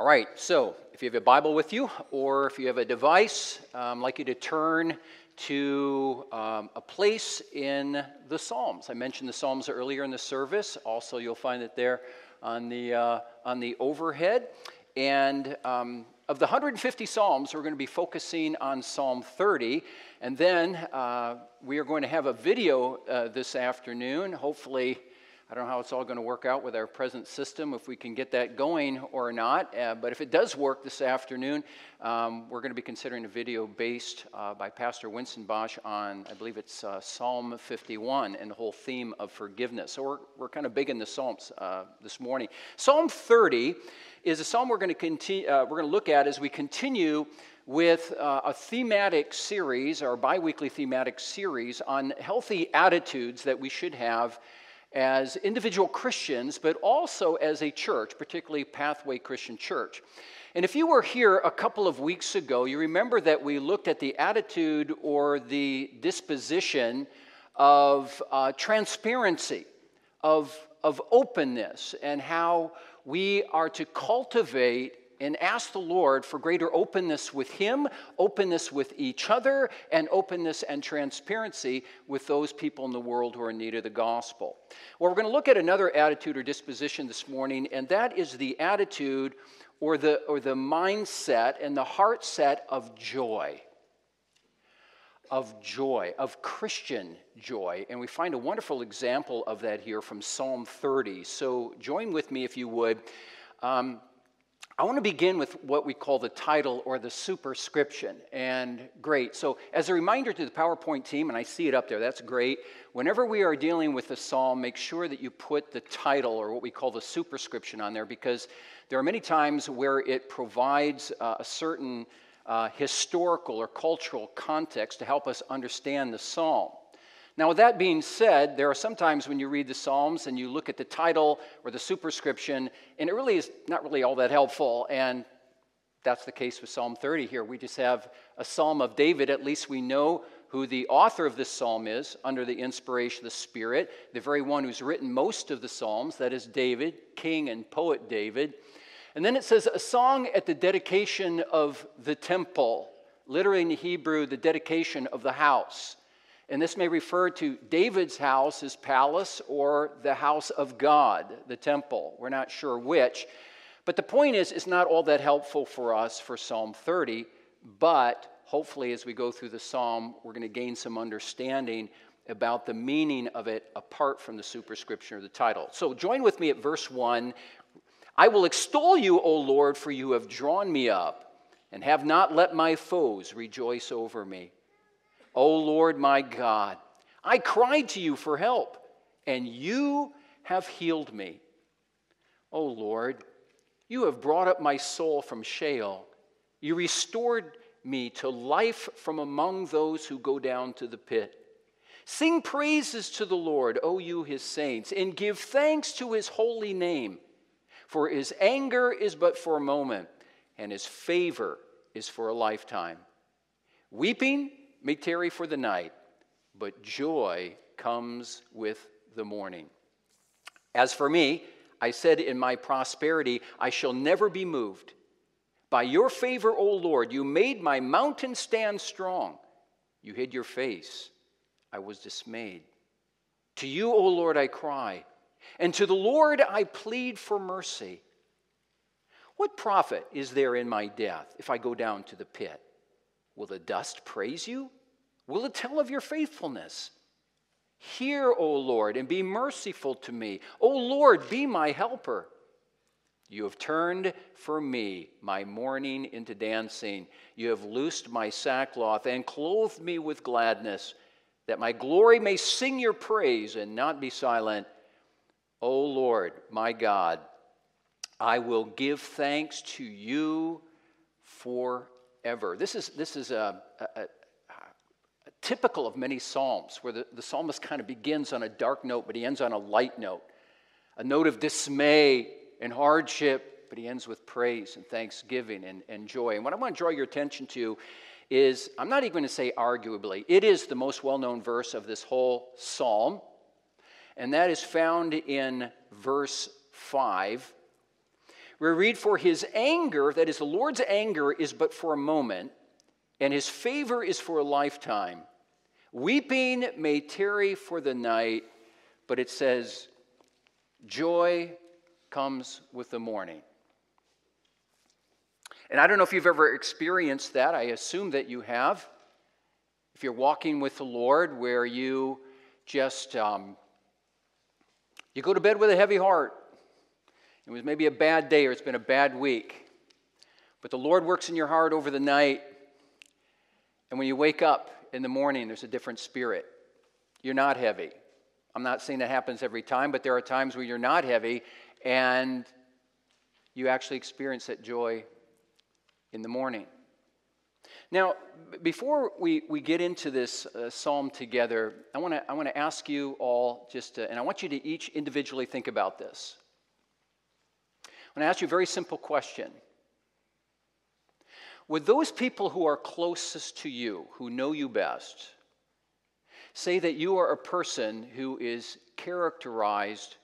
All right, so if you have a Bible with you or if you have a device, um, I'd like you to turn to um, a place in the Psalms. I mentioned the Psalms earlier in the service. Also, you'll find it there on the, uh, on the overhead. And um, of the 150 Psalms, we're going to be focusing on Psalm 30. And then uh, we are going to have a video uh, this afternoon, hopefully I don't know how it's all going to work out with our present system, if we can get that going or not. Uh, but if it does work this afternoon, um, we're going to be considering a video based uh, by Pastor Winston Bosch on, I believe it's uh, Psalm 51 and the whole theme of forgiveness. So we're, we're kind of big in the Psalms uh, this morning. Psalm 30 is a psalm we're going to continue, uh, we're going to look at as we continue with uh, a thematic series, our biweekly thematic series on healthy attitudes that we should have as individual Christians, but also as a church, particularly Pathway Christian Church. And if you were here a couple of weeks ago, you remember that we looked at the attitude or the disposition of uh, transparency, of, of openness, and how we are to cultivate and ask the Lord for greater openness with Him, openness with each other, and openness and transparency with those people in the world who are in need of the gospel. Well, we're going to look at another attitude or disposition this morning, and that is the attitude or the, or the mindset and the heart set of joy. Of joy, of Christian joy. And we find a wonderful example of that here from Psalm 30. So join with me if you would. Um, I want to begin with what we call the title or the superscription. And great. So, as a reminder to the PowerPoint team, and I see it up there, that's great. Whenever we are dealing with a psalm, make sure that you put the title or what we call the superscription on there because there are many times where it provides uh, a certain uh, historical or cultural context to help us understand the psalm. Now, with that being said, there are sometimes when you read the Psalms and you look at the title or the superscription, and it really is not really all that helpful. And that's the case with Psalm 30 here. We just have a psalm of David. At least we know who the author of this psalm is under the inspiration of the Spirit, the very one who's written most of the Psalms, that is David, king and poet David. And then it says, a song at the dedication of the temple, literally in Hebrew, the dedication of the house. And this may refer to David's house, his palace, or the house of God, the temple. We're not sure which. But the point is, it's not all that helpful for us for Psalm 30, but hopefully as we go through the psalm, we're going to gain some understanding about the meaning of it apart from the superscription or the title. So join with me at verse 1. I will extol you, O Lord, for you have drawn me up and have not let my foes rejoice over me. O Lord my God, I cried to you for help, and you have healed me. O Lord, you have brought up my soul from Sheol. You restored me to life from among those who go down to the pit. Sing praises to the Lord, O you his saints, and give thanks to his holy name. For his anger is but for a moment, and his favor is for a lifetime. Weeping may tarry for the night, but joy comes with the morning. As for me, I said in my prosperity, I shall never be moved. By your favor, O Lord, you made my mountain stand strong. You hid your face. I was dismayed. To you, O Lord, I cry, and to the Lord I plead for mercy. What profit is there in my death if I go down to the pit? Will the dust praise you? Will it tell of your faithfulness? Hear, O Lord, and be merciful to me. O Lord, be my helper. You have turned for me my mourning into dancing. You have loosed my sackcloth and clothed me with gladness, that my glory may sing your praise and not be silent. O Lord, my God, I will give thanks to you for ever. This is, this is a, a, a typical of many psalms where the, the psalmist kind of begins on a dark note, but he ends on a light note, a note of dismay and hardship, but he ends with praise and thanksgiving and, and joy. And what I want to draw your attention to is I'm not even going to say arguably, it is the most well known verse of this whole psalm, and that is found in verse 5 We read, For his anger, that is, the Lord's anger, is but for a moment, and his favor is for a lifetime. Weeping may tarry for the night, but it says, Joy comes with the morning. And I don't know if you've ever experienced that. I assume that you have. If you're walking with the Lord, where you just um, you go to bed with a heavy heart. It was maybe a bad day or it's been a bad week. But the Lord works in your heart over the night. And when you wake up in the morning, there's a different spirit. You're not heavy. I'm not saying that happens every time, but there are times where you're not heavy and you actually experience that joy in the morning. Now, before we, we get into this uh, psalm together, I want to I wanna ask you all just, to, and I want you to each individually think about this. I want to ask you a very simple question. Would those people who are closest to you, who know you best, say that you are a person who is characterized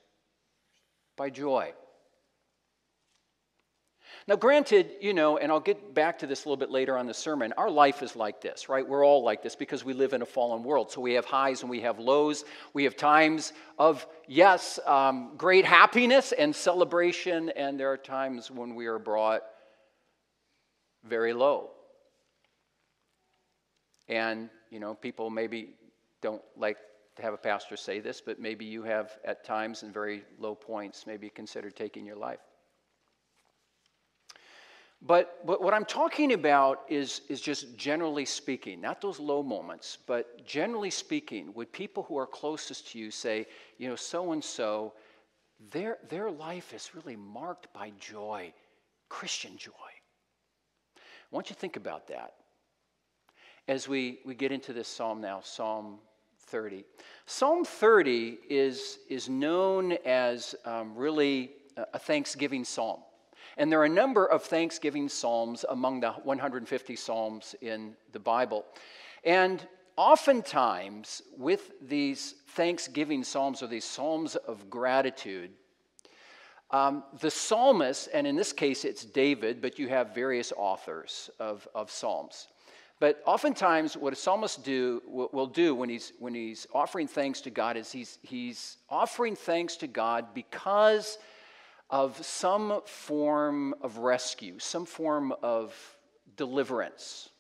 by joy? Now, granted, you know, and I'll get back to this a little bit later on the sermon, our life is like this, right? We're all like this because we live in a fallen world. So we have highs and we have lows. We have times of, yes, um, great happiness and celebration, and there are times when we are brought very low. And, you know, people maybe don't like to have a pastor say this, but maybe you have at times and very low points maybe considered taking your life. But, but what I'm talking about is, is just generally speaking, not those low moments, but generally speaking, would people who are closest to you say, you know, so and so, their, their life is really marked by joy, Christian joy. I want you to think about that as we, we get into this psalm now, Psalm 30. Psalm 30 is, is known as um, really a thanksgiving psalm. And there are a number of thanksgiving psalms among the 150 psalms in the Bible. And oftentimes, with these thanksgiving psalms or these psalms of gratitude, um, the psalmist, and in this case it's David, but you have various authors of, of psalms. But oftentimes, what a psalmist do, will, do when he's, when he's offering thanks to God is he's, he's offering thanks to God because of some form of rescue, some form of deliverance.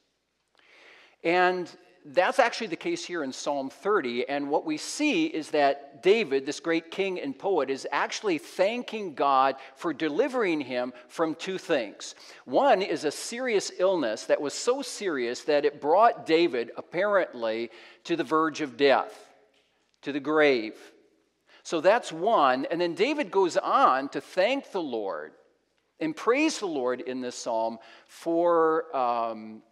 And that's actually the case here in Psalm 30. And what we see is that David, this great king and poet, is actually thanking God for delivering him from two things. One is a serious illness that was so serious that it brought David, apparently, to the verge of death, to the grave. So that's one. And then David goes on to thank the Lord and praise the Lord in this psalm for um,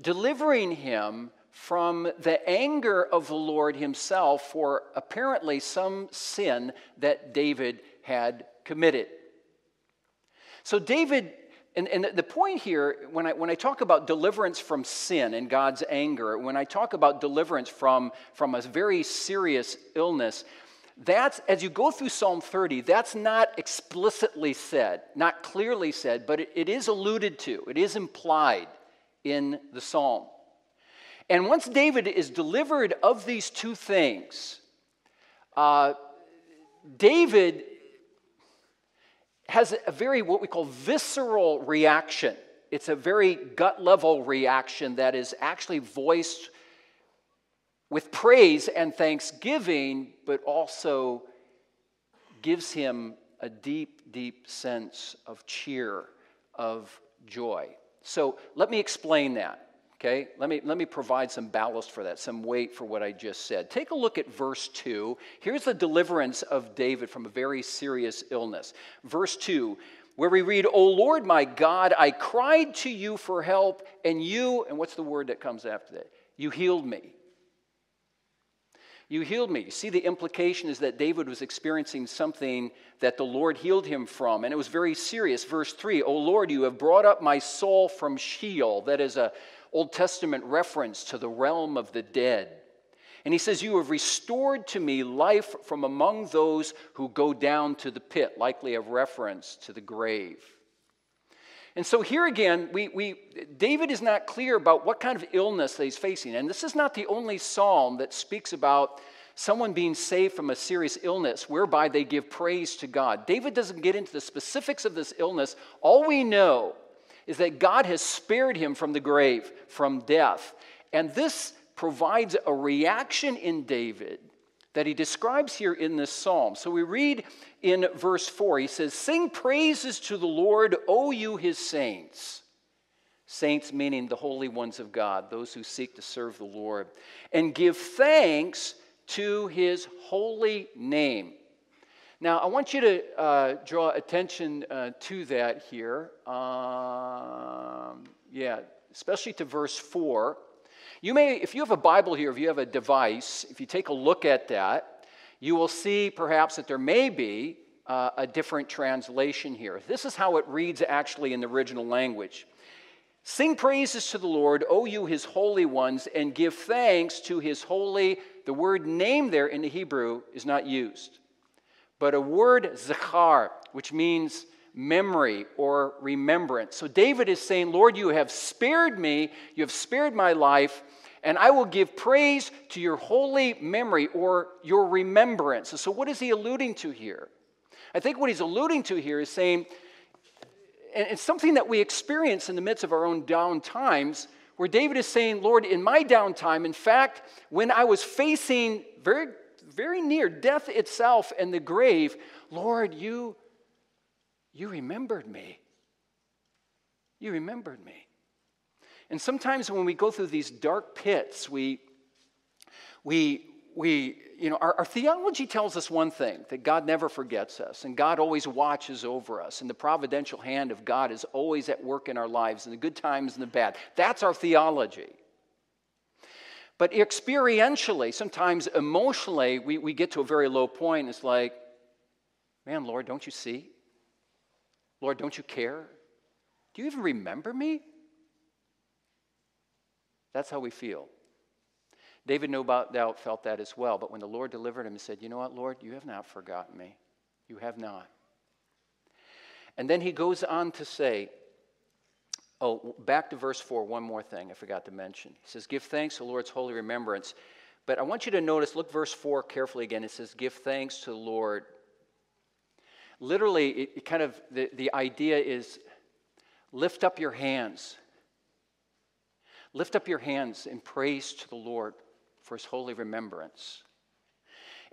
delivering him from the anger of the Lord himself for apparently some sin that David had committed. So, David, and, and the point here, when I, when I talk about deliverance from sin and God's anger, when I talk about deliverance from, from a very serious illness, that's, as you go through Psalm 30, that's not explicitly said, not clearly said, but it, it is alluded to, it is implied in the psalm. And once David is delivered of these two things, uh, David has a very, what we call visceral reaction. It's a very gut level reaction that is actually voiced with praise and thanksgiving, but also gives him a deep, deep sense of cheer, of joy. So let me explain that. Okay, let me, let me provide some ballast for that, some weight for what I just said. Take a look at verse 2. Here's the deliverance of David from a very serious illness. Verse 2, where we read, O Lord my God, I cried to you for help, and you, and what's the word that comes after that? You healed me. You healed me. See, the implication is that David was experiencing something that the Lord healed him from, and it was very serious. Verse 3 O Lord, you have brought up my soul from Sheol. That is a Old Testament reference to the realm of the dead. And he says, You have restored to me life from among those who go down to the pit, likely a reference to the grave. And so here again, we, we, David is not clear about what kind of illness that he's facing. And this is not the only psalm that speaks about someone being saved from a serious illness whereby they give praise to God. David doesn't get into the specifics of this illness. All we know is that God has spared him from the grave, from death. And this provides a reaction in David that he describes here in this psalm. So we read in verse 4, he says, Sing praises to the Lord, O you his saints. Saints meaning the holy ones of God, those who seek to serve the Lord, and give thanks to his holy name. Now, I want you to uh, draw attention uh, to that here. Um, yeah, especially to verse 4. You may, if you have a Bible here, if you have a device, if you take a look at that, you will see perhaps that there may be uh, a different translation here. This is how it reads actually in the original language. Sing praises to the Lord, O you his holy ones, and give thanks to his holy. The word name there in the Hebrew is not used, but a word zachar, which means memory or remembrance. So David is saying, Lord, you have spared me, you have spared my life, and I will give praise to your holy memory or your remembrance. So, what is he alluding to here? I think what he's alluding to here is saying, and it's something that we experience in the midst of our own down times, where David is saying, Lord, in my downtime, in fact, when I was facing very, very near death itself and the grave, Lord, you, you remembered me. You remembered me. And sometimes when we go through these dark pits, we, we, we you know, our, our, theology tells us one thing that God never forgets us, and God always watches over us, and the providential hand of God is always at work in our lives, in the good times and the bad. That's our theology. But experientially, sometimes emotionally, we, we get to a very low point. It's like, man, Lord, don't you see? Lord, don't you care? Do you even remember me? That's how we feel. David, no doubt, felt that as well. But when the Lord delivered him, he said, You know what, Lord? You have not forgotten me. You have not. And then he goes on to say, Oh, back to verse 4, one more thing I forgot to mention. He says, Give thanks to the Lord's holy remembrance. But I want you to notice, look verse 4 carefully again. It says, Give thanks to the Lord. Literally, it, kind of, the, the idea is lift up your hands Lift up your hands in praise to the Lord for his holy remembrance.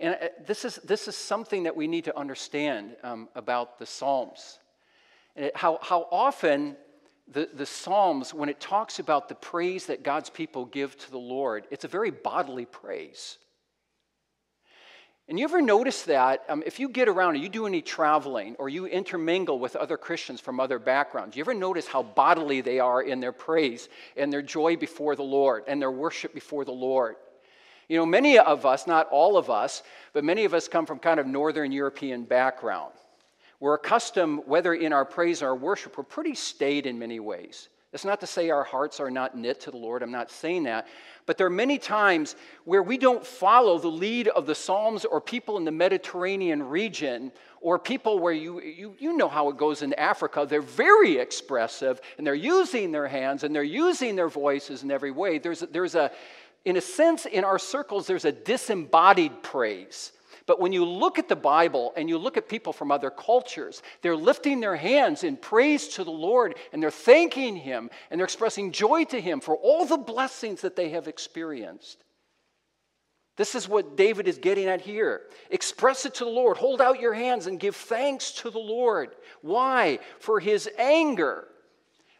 And uh, this is, this is something that we need to understand um, about the Psalms. How, how often the, the Psalms, when it talks about the praise that God's people give to the Lord, it's a very bodily praise. And you ever notice that um, if you get around or you do any traveling or you intermingle with other Christians from other backgrounds, you ever notice how bodily they are in their praise and their joy before the Lord and their worship before the Lord? You know, many of us, not all of us, but many of us come from kind of Northern European background. We're accustomed, whether in our praise or our worship, we're pretty staid in many ways. It's not to say our hearts are not knit to the Lord. I'm not saying that. But there are many times where we don't follow the lead of the Psalms or people in the Mediterranean region or people where you, you, you know how it goes in Africa. They're very expressive and they're using their hands and they're using their voices in every way. There's, there's a, in a sense, in our circles, there's a disembodied praise. But when you look at the Bible and you look at people from other cultures, they're lifting their hands in praise to the Lord and they're thanking Him and they're expressing joy to Him for all the blessings that they have experienced. This is what David is getting at here. Express it to the Lord. Hold out your hands and give thanks to the Lord. Why? For His anger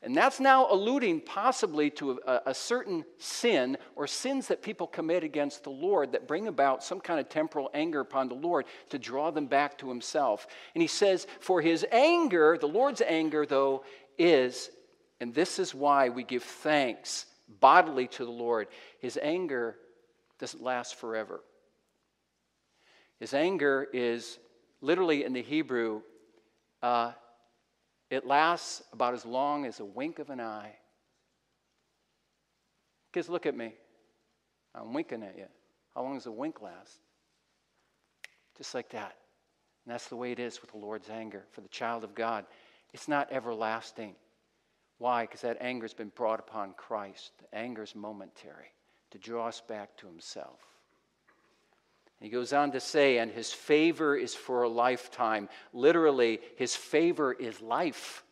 and that's now alluding possibly to a, a, certain sin or sins that people commit against the Lord that bring about some kind of temporal anger upon the Lord to draw them back to himself. And he says, For his anger, the Lord's anger, though, is, and this is why we give thanks bodily to the Lord, his anger doesn't last forever. His anger is literally in the Hebrew, uh, it lasts about as long as a wink of an eye. Kids, look at me. I'm winking at you. How long does a wink last? Just like that. And that's the way it is with the Lord's anger for the child of God. It's not everlasting. Why? Because that anger has been brought upon Christ. The anger is momentary to draw us back to Himself. He goes on to say, and His favor is for a lifetime. Literally, His favor is life.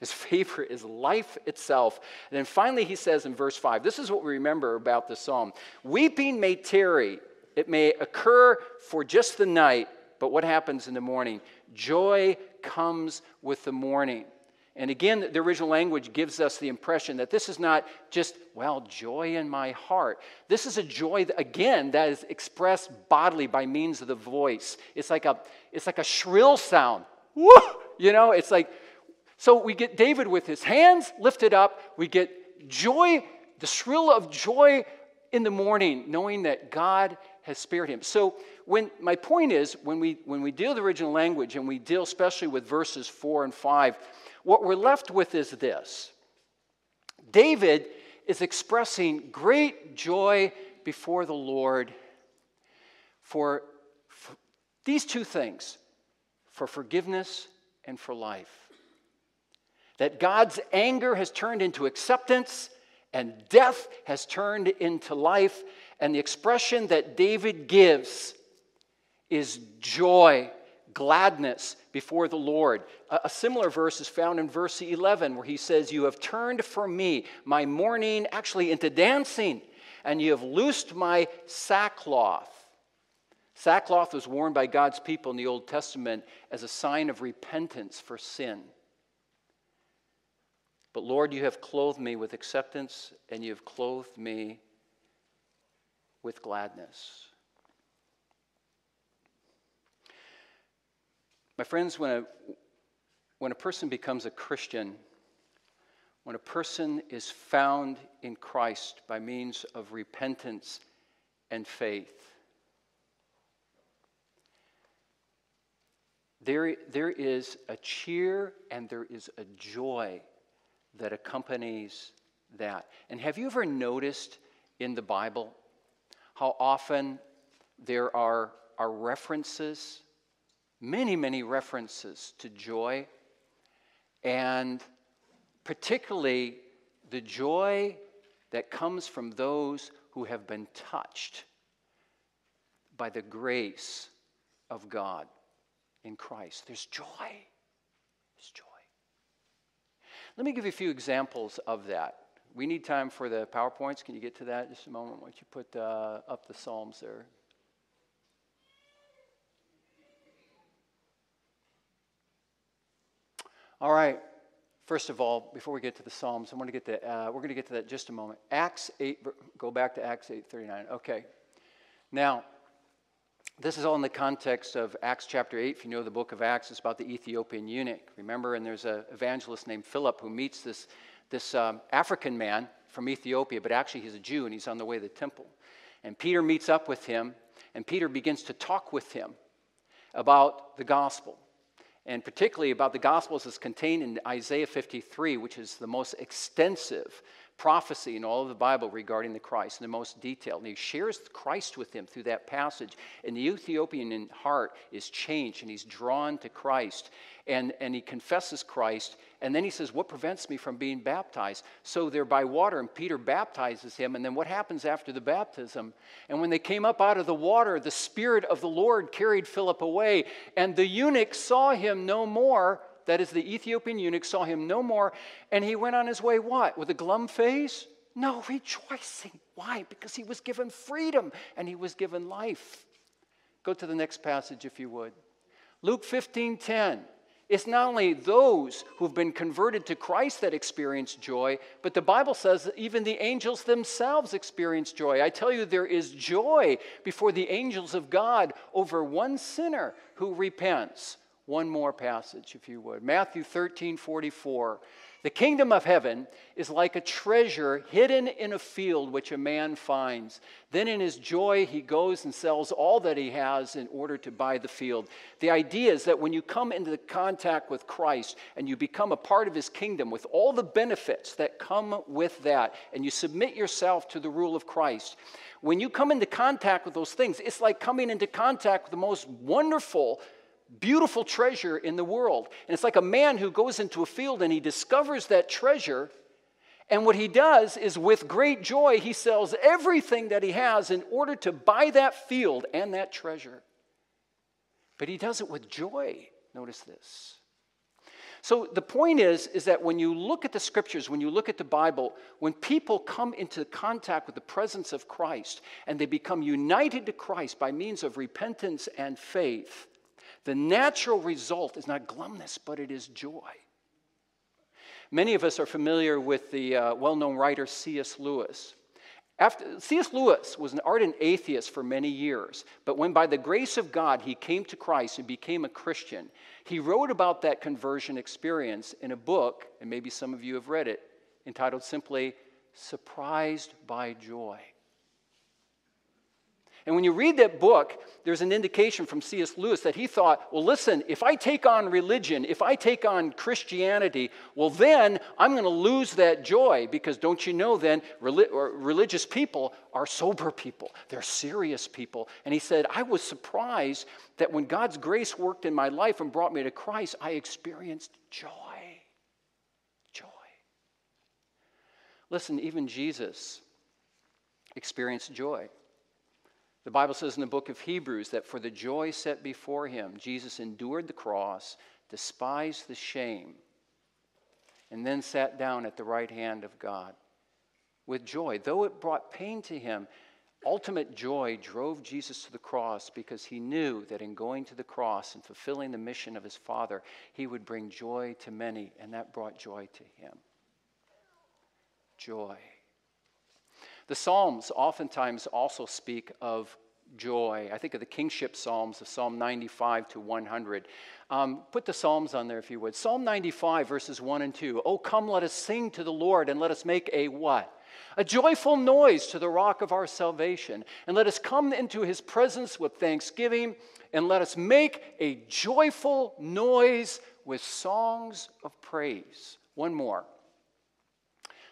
His favor is life itself. And then finally, he says in verse 5 this is what we remember about the psalm Weeping may tarry, it may occur for just the night, but what happens in the morning? Joy comes with the morning. And again, the original language gives us the impression that this is not just, well, joy in my heart. This is a joy, that, again, that is expressed bodily by means of the voice. It's like a, it's like a shrill sound. Woo! You know, it's like, so we get David with his hands lifted up. We get joy, the shrill of joy in the morning, knowing that God has spared him. So when my point is, when we when we deal with the original language and we deal especially with verses four and five, what we're left with is this David is expressing great joy before the Lord for, these two things for forgiveness and for life. That God's anger has turned into acceptance and death has turned into life. And the expression that David gives is joy gladness before the Lord. A, a, similar verse is found in verse 11 where he says, You have turned for me my mourning actually into dancing, and you have loosed my sackcloth. Sackcloth was worn by God's people in the Old Testament as a sign of repentance for sin. But Lord, you have clothed me with acceptance, and you have clothed me with gladness. My friends, when a, when a person becomes a Christian, when a person is found in Christ by means of repentance and faith, there, there is a cheer and there is a joy that accompanies that. And have you ever noticed in the Bible how often there are, are references many, many references to joy, and particularly the joy that comes from those who have been touched by the grace of God in Christ. There's joy. There's joy. Let me give you a few examples of that. We need time for the PowerPoints. Can you get to that just a moment? Why don't you put uh, up the Psalms there? All right. First of all, before we get to the Psalms, I want to get to, uh, we're going to get to that just a moment. Acts 8, go back to Acts 8.39. Okay. Now, this is all in the context of Acts chapter 8. If you know the book of Acts, it's about the Ethiopian eunuch. Remember, and there's an evangelist named Philip who meets this, this um, African man from Ethiopia, but actually he's a Jew and he's on the way to the temple. And Peter meets up with him, and Peter begins to talk with him about the gospel and particularly about the Gospels is contained in Isaiah 53, which is the most extensive prophecy in all of the Bible regarding the Christ in the most detailed. And he shares Christ with him through that passage. And the Ethiopian in heart is changed and he's drawn to Christ. And, and he confesses Christ. And then he says, What prevents me from being baptized? So they're by water, and Peter baptizes him. And then what happens after the baptism? And when they came up out of the water, the Spirit of the Lord carried Philip away. And the eunuch saw him no more that is, the Ethiopian eunuch saw him no more, and he went on his way what? With a glum face? No, rejoicing. Why? Because he was given freedom and he was given life. Go to the next passage if you would. Luke 15 10. It's not only those who've been converted to Christ that experience joy, but the Bible says that even the angels themselves experience joy. I tell you, there is joy before the angels of God over one sinner who repents one more passage, if you would. Matthew 13 44. The kingdom of heaven is like a treasure hidden in a field which a man finds. Then, in his joy, he goes and sells all that he has in order to buy the field. The idea is that when you come into contact with Christ and you become a part of his kingdom with all the benefits that come with that, and you submit yourself to the rule of Christ, when you come into contact with those things, it's like coming into contact with the most wonderful beautiful treasure in the world. And it's like a man who goes into a field and he discovers that treasure. And what he does is, with great joy, he sells everything that he has in order to buy that field and that treasure. But he does it with joy. Notice this. So the point is, is that when you look at the scriptures, when you look at the Bible, when people come into contact with the presence of Christ and they become united to Christ by means of repentance and faith, the natural result is not glumness, but it is joy. Many of us are familiar with the uh, well known writer C.S. Lewis. After, C.S. Lewis was an ardent atheist for many years, but when by the grace of God he came to Christ and became a Christian, he wrote about that conversion experience in a book, and maybe some of you have read it, entitled simply Surprised by Joy. And when you read that book, there's an indication from C.S. Lewis that he thought, well, listen, if I take on religion, if I take on Christianity, well, then I'm going to lose that joy because don't you know then religious people are sober people, they're serious people. And he said, I was surprised that when God's grace worked in my life and brought me to Christ, I experienced joy. Joy. Listen, even Jesus experienced joy. The Bible says in the book of Hebrews that for the joy set before him, Jesus endured the cross, despised the shame, and then sat down at the right hand of God with joy. Though it brought pain to him, ultimate joy drove Jesus to the cross because he knew that in going to the cross and fulfilling the mission of his Father, he would bring joy to many, and that brought joy to him. Joy. The Psalms oftentimes also speak of joy. I think of the kingship Psalms of Psalm 95 to 100. Um, put the Psalms on there if you would. Psalm 95, verses 1 and 2. Oh, come, let us sing to the Lord and let us make a what? A joyful noise to the rock of our salvation. And let us come into his presence with thanksgiving and let us make a joyful noise with songs of praise. One more.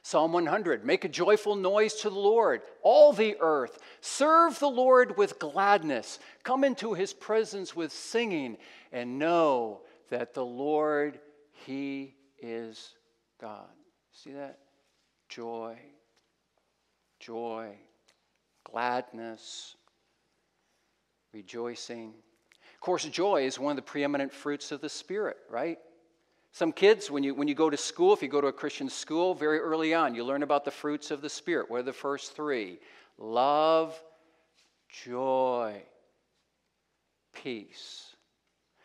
Psalm 100 Make a joyful noise to the Lord, all the earth. Serve the Lord with gladness. Come into his presence with singing, and know that the Lord, he is God. See that? Joy, joy, gladness, rejoicing. Of course, joy is one of the preeminent fruits of the Spirit, right? Some kids, when you, when you go to school, if you go to a Christian school, very early on, you learn about the fruits of the Spirit. What are the first three? Love, joy, peace.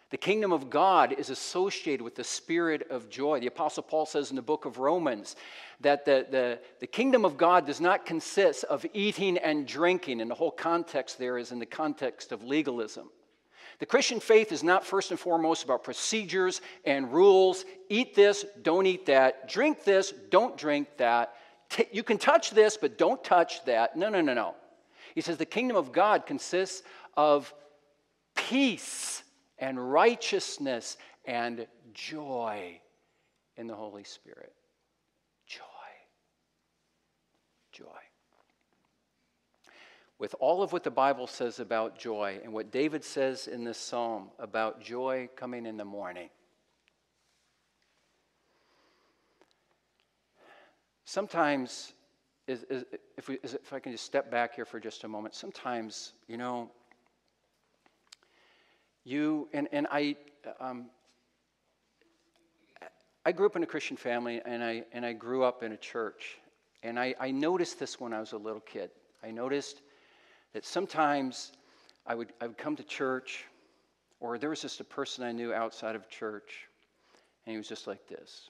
The kingdom of God is associated with the spirit of joy. The Apostle Paul says in the book of Romans that the, the, the kingdom of God does not consist of eating and drinking, and the whole context there is in the context of legalism. The Christian faith is not first and foremost about procedures and rules. Eat this, don't eat that. Drink this, don't drink that. you can touch this, but don't touch that. No, no, no, no. He says the kingdom of God consists of peace and righteousness and joy in the Holy Spirit. Joy. Joy with all of what the Bible says about joy and what David says in this psalm about joy coming in the morning. Sometimes, is, is, if, we, is, if I can just step back here for just a moment, sometimes, you know, you, and, and I, um, I grew up in a Christian family and I, and I grew up in a church. And I, I noticed this when I was a little kid. I noticed that sometimes I would, I would come to church, or there was just a person I knew outside of church, and he was just like this.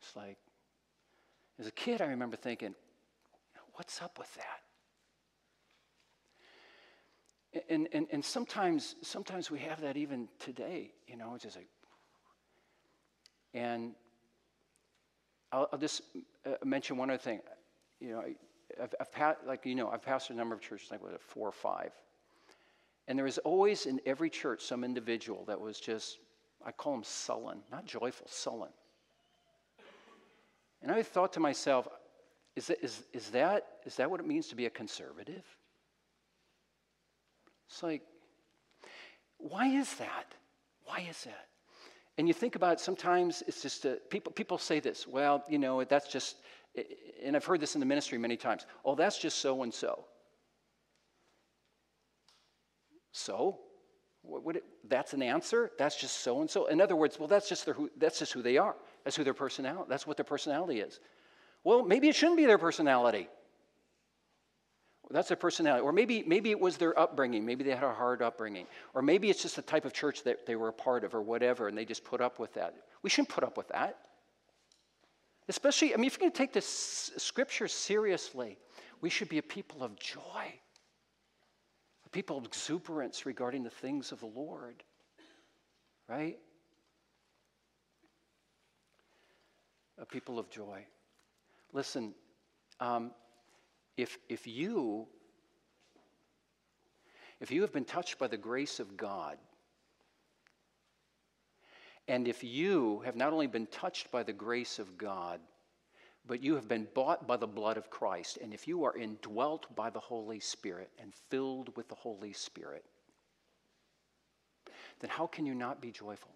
It's like, as a kid, I remember thinking, what's up with that? And, and, and sometimes, sometimes we have that even today, you know, it's just like, and I'll, I'll just uh, mention one other thing. You know, I've, I've, like, you know, I've pastored a number of churches, like what, four or five. And there was always in every church some individual that was just, I call them sullen, not joyful, sullen. And I thought to myself, is that, is, is, that, is that what it means to be a conservative? It's like, why is that? Why is that? And you think about it, sometimes it's just a, people, people say this, well, you know, that's just, and I've heard this in the ministry many times, oh, that's just so and so. So? What, it, that's an answer? That's just so and so? In other words, well, that's just, their, that's just who they are. That's who their personality, that's what their personality is. Well, maybe it shouldn't be their personality. That's their personality. Or maybe, maybe it was their upbringing. Maybe they had a hard upbringing. Or maybe it's just the type of church that they were a part of or whatever, and they just put up with that. We shouldn't put up with that. Especially, I mean, if you're going to take this scripture seriously, we should be a people of joy, a people of exuberance regarding the things of the Lord. Right? A people of joy. Listen, um, if, if you if you have been touched by the grace of God, and if you have not only been touched by the grace of God, but you have been bought by the blood of Christ, and if you are indwelt by the Holy Spirit and filled with the Holy Spirit, then how can you not be joyful?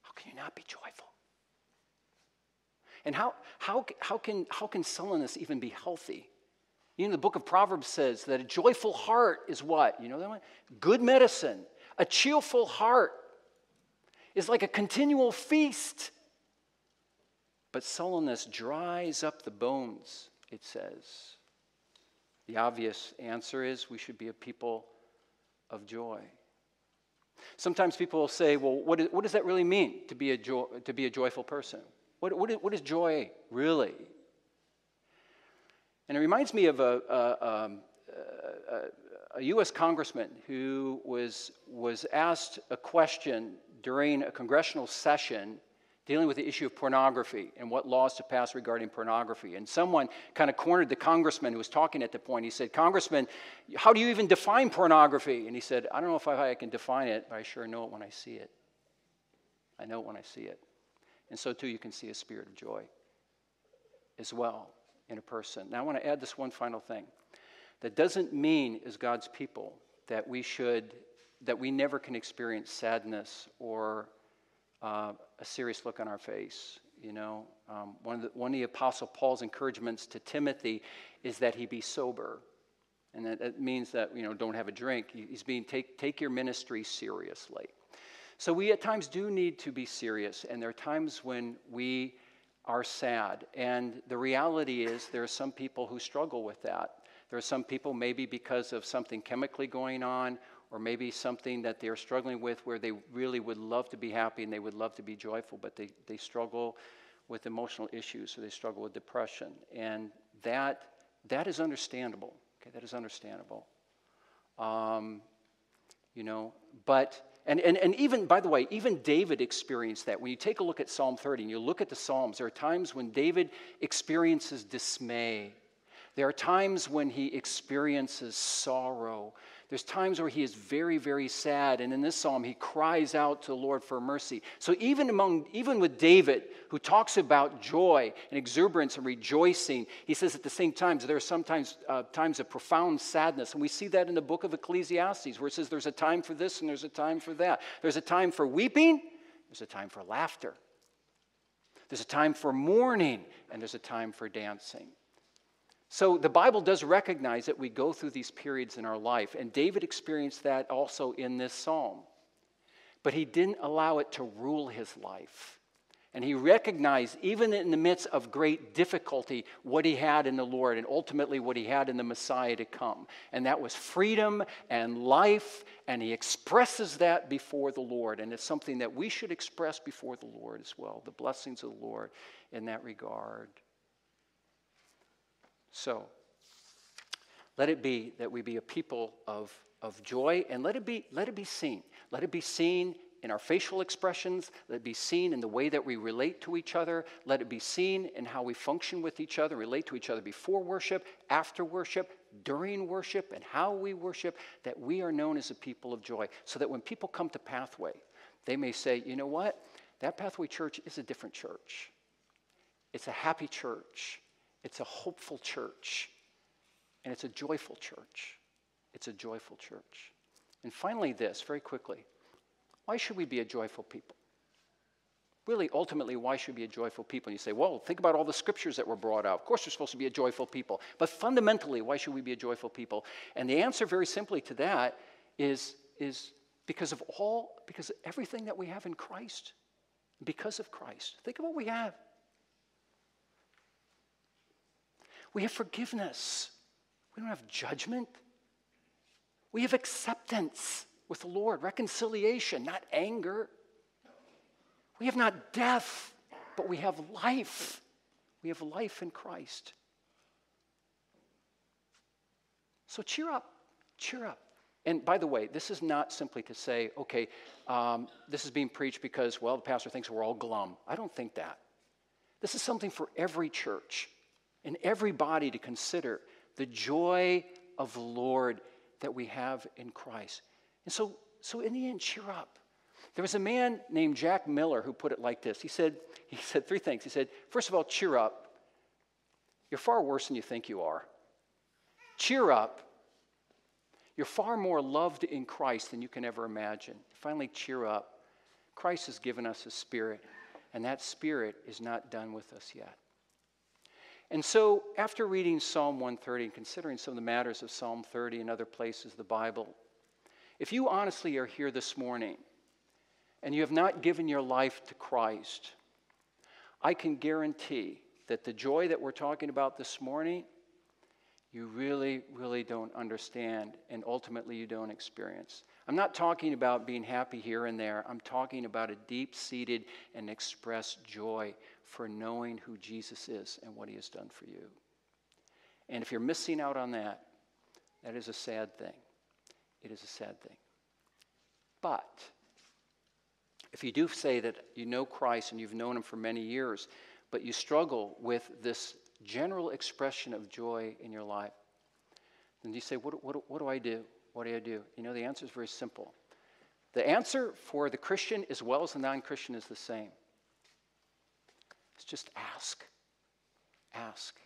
How can you not be joyful? And how, how, how, can, how can sullenness even be healthy? You know, the book of Proverbs says that a joyful heart is what? You know that one? Good medicine. A cheerful heart is like a continual feast. But sullenness dries up the bones, it says. The obvious answer is we should be a people of joy. Sometimes people will say, well, what, is, what does that really mean to be a, jo- to be a joyful person? What, what, is, what is joy really? And it reminds me of a, a, um, a, a, U.S. congressman who was, was asked a question during a congressional session dealing with the issue of pornography and what laws to pass regarding pornography. And someone kind of cornered the congressman who was talking at the point. He said, Congressman, how do you even define pornography? And he said, I don't know if I, I can define it, but I sure know it when I see it. I know it when I see it. And so, too, you can see a spirit of joy as well in a person. Now, I want to add this one final thing. That doesn't mean, as God's people, that we should, that we never can experience sadness or uh, a serious look on our face. You know, um, one, of the, one of the Apostle Paul's encouragements to Timothy is that he be sober. And that, that means that, you know, don't have a drink. He's being, take, take your ministry seriously. So we at times do need to be serious, and there are times when we are sad. And the reality is, there are some people who struggle with that. There are some people, maybe because of something chemically going on, or maybe something that they're struggling with where they really would love to be happy and they would love to be joyful, but they, they struggle with emotional issues or they struggle with depression. And that, that is understandable. Okay, that is understandable. Um, you know, but and, and, and even, by the way, even David experienced that. When you take a look at Psalm 30 and you look at the Psalms, there are times when David experiences dismay. There are times when he experiences sorrow. There's times where he is very, very sad, and in this psalm, he cries out to the Lord for mercy. So even among, even with David, who talks about joy and exuberance and rejoicing, he says at the same time there are sometimes uh, times of profound sadness, and we see that in the book of Ecclesiastes, where it says there's a time for this and there's a time for that. There's a time for weeping, there's a time for laughter. There's a time for mourning, and there's a time for dancing. So the Bible does recognize that we go through these periods in our life, and David experienced that also in this psalm. But he didn't allow it to rule his life. And he recognized, even in the midst of great difficulty, what he had in the Lord and ultimately what he had in the Messiah to come. And that was freedom and life, and he expresses that before the Lord. And it's something that we should express before the Lord as well the blessings of the Lord in that regard. So, Let it be that we be a people of, of joy and let it, be, let it be seen. Let it be seen in our facial expressions. Let it be seen in the way that we relate to each other. Let it be seen in how we function with each other, relate to each other before worship, after worship, during worship, and how we worship, that we are known as a people of joy. So that when people come to Pathway, they may say, you know what? That Pathway Church is a different church. It's a happy church. It's a hopeful church. And it's a joyful church. It's a joyful church. And finally, this, very quickly. Why should we be a joyful people? Really, ultimately, why should we be a joyful people? And you say, well, think about all the scriptures that were brought out. Of course, we're supposed to be a joyful people. But fundamentally, why should we be a joyful people? And the answer, very simply, to that is, is because of all, because of everything that we have in Christ. Because of Christ. Think of what we have. We have forgiveness. We don't have judgment. We have acceptance with the Lord, reconciliation, not anger. We have not death, but we have life. We have life in Christ. So cheer up, cheer up. And by the way, this is not simply to say, okay, um, this is being preached because, well, the pastor thinks we're all glum. I don't think that. This is something for every church and everybody to consider the joy of the Lord that we have in Christ. And so, so in the end, cheer up. There was a man named Jack Miller who put it like this. He said, he said three things. He said, first of all, cheer up. You're far worse than you think you are. Cheer up. You're far more loved in Christ than you can ever imagine. Finally, cheer up. Christ has given us a spirit, and that spirit is not done with us yet. And so, after reading Psalm 130 and considering some of the matters of Psalm 30 and other places of the Bible, if you honestly are here this morning and you have not given your life to Christ, I can guarantee that the joy that we're talking about this morning, you really, really don't understand and ultimately you don't experience. I'm not talking about being happy here and there. I'm talking about a deep seated and expressed joy for knowing who Jesus is and what he has done for you. And if you're missing out on that, that is a sad thing it is a sad thing. But if you do say that you know Christ and you've known him for many years, but you struggle with this general expression of joy in your life, then you say, what, what, what do I do? What do I do? You know, the answer is very simple. The answer for the Christian as well as the non Christian is the same. It's just ask. Ask.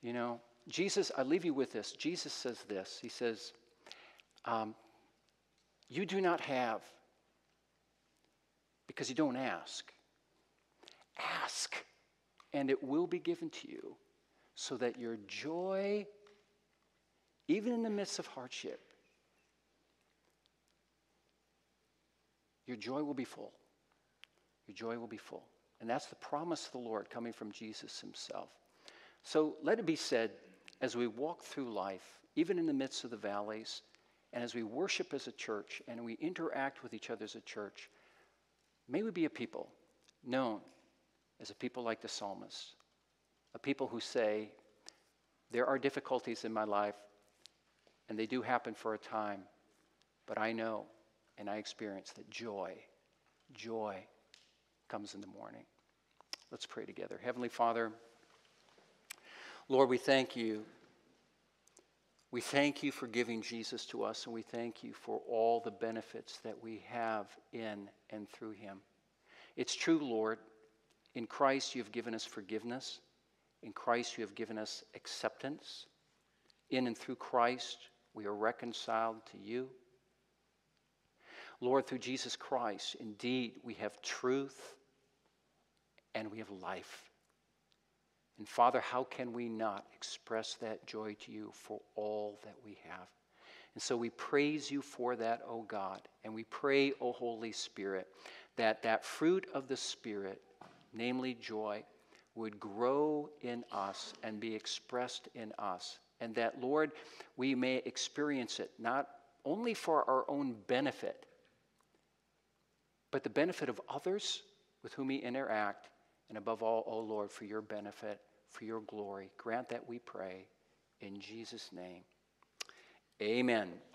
You know, Jesus, I leave you with this. Jesus says this He says, um, You do not have because you don't ask. Ask, and it will be given to you, so that your joy, even in the midst of hardship, your joy will be full. Your joy will be full. And that's the promise of the Lord coming from Jesus himself. So let it be said as we walk through life, even in the midst of the valleys, and as we worship as a church and we interact with each other as a church, may we be a people known as a people like the psalmist, a people who say, There are difficulties in my life, and they do happen for a time, but I know and I experience that joy, joy comes in the morning. Let's pray together. Heavenly Father, Lord, we thank you. We thank you for giving Jesus to us, and we thank you for all the benefits that we have in and through him. It's true, Lord. In Christ, you have given us forgiveness. In Christ, you have given us acceptance. In and through Christ, we are reconciled to you. Lord, through Jesus Christ, indeed, we have truth and we have life. And Father, how can we not express that joy to you for all that we have? And so we praise you for that, O God. And we pray, O Holy Spirit, that that fruit of the Spirit, namely joy, would grow in us and be expressed in us. And that, Lord, we may experience it not only for our own benefit, but the benefit of others with whom we interact and above all, O oh Lord, for your benefit, for your glory. Grant that we pray In Jesus' name, amen.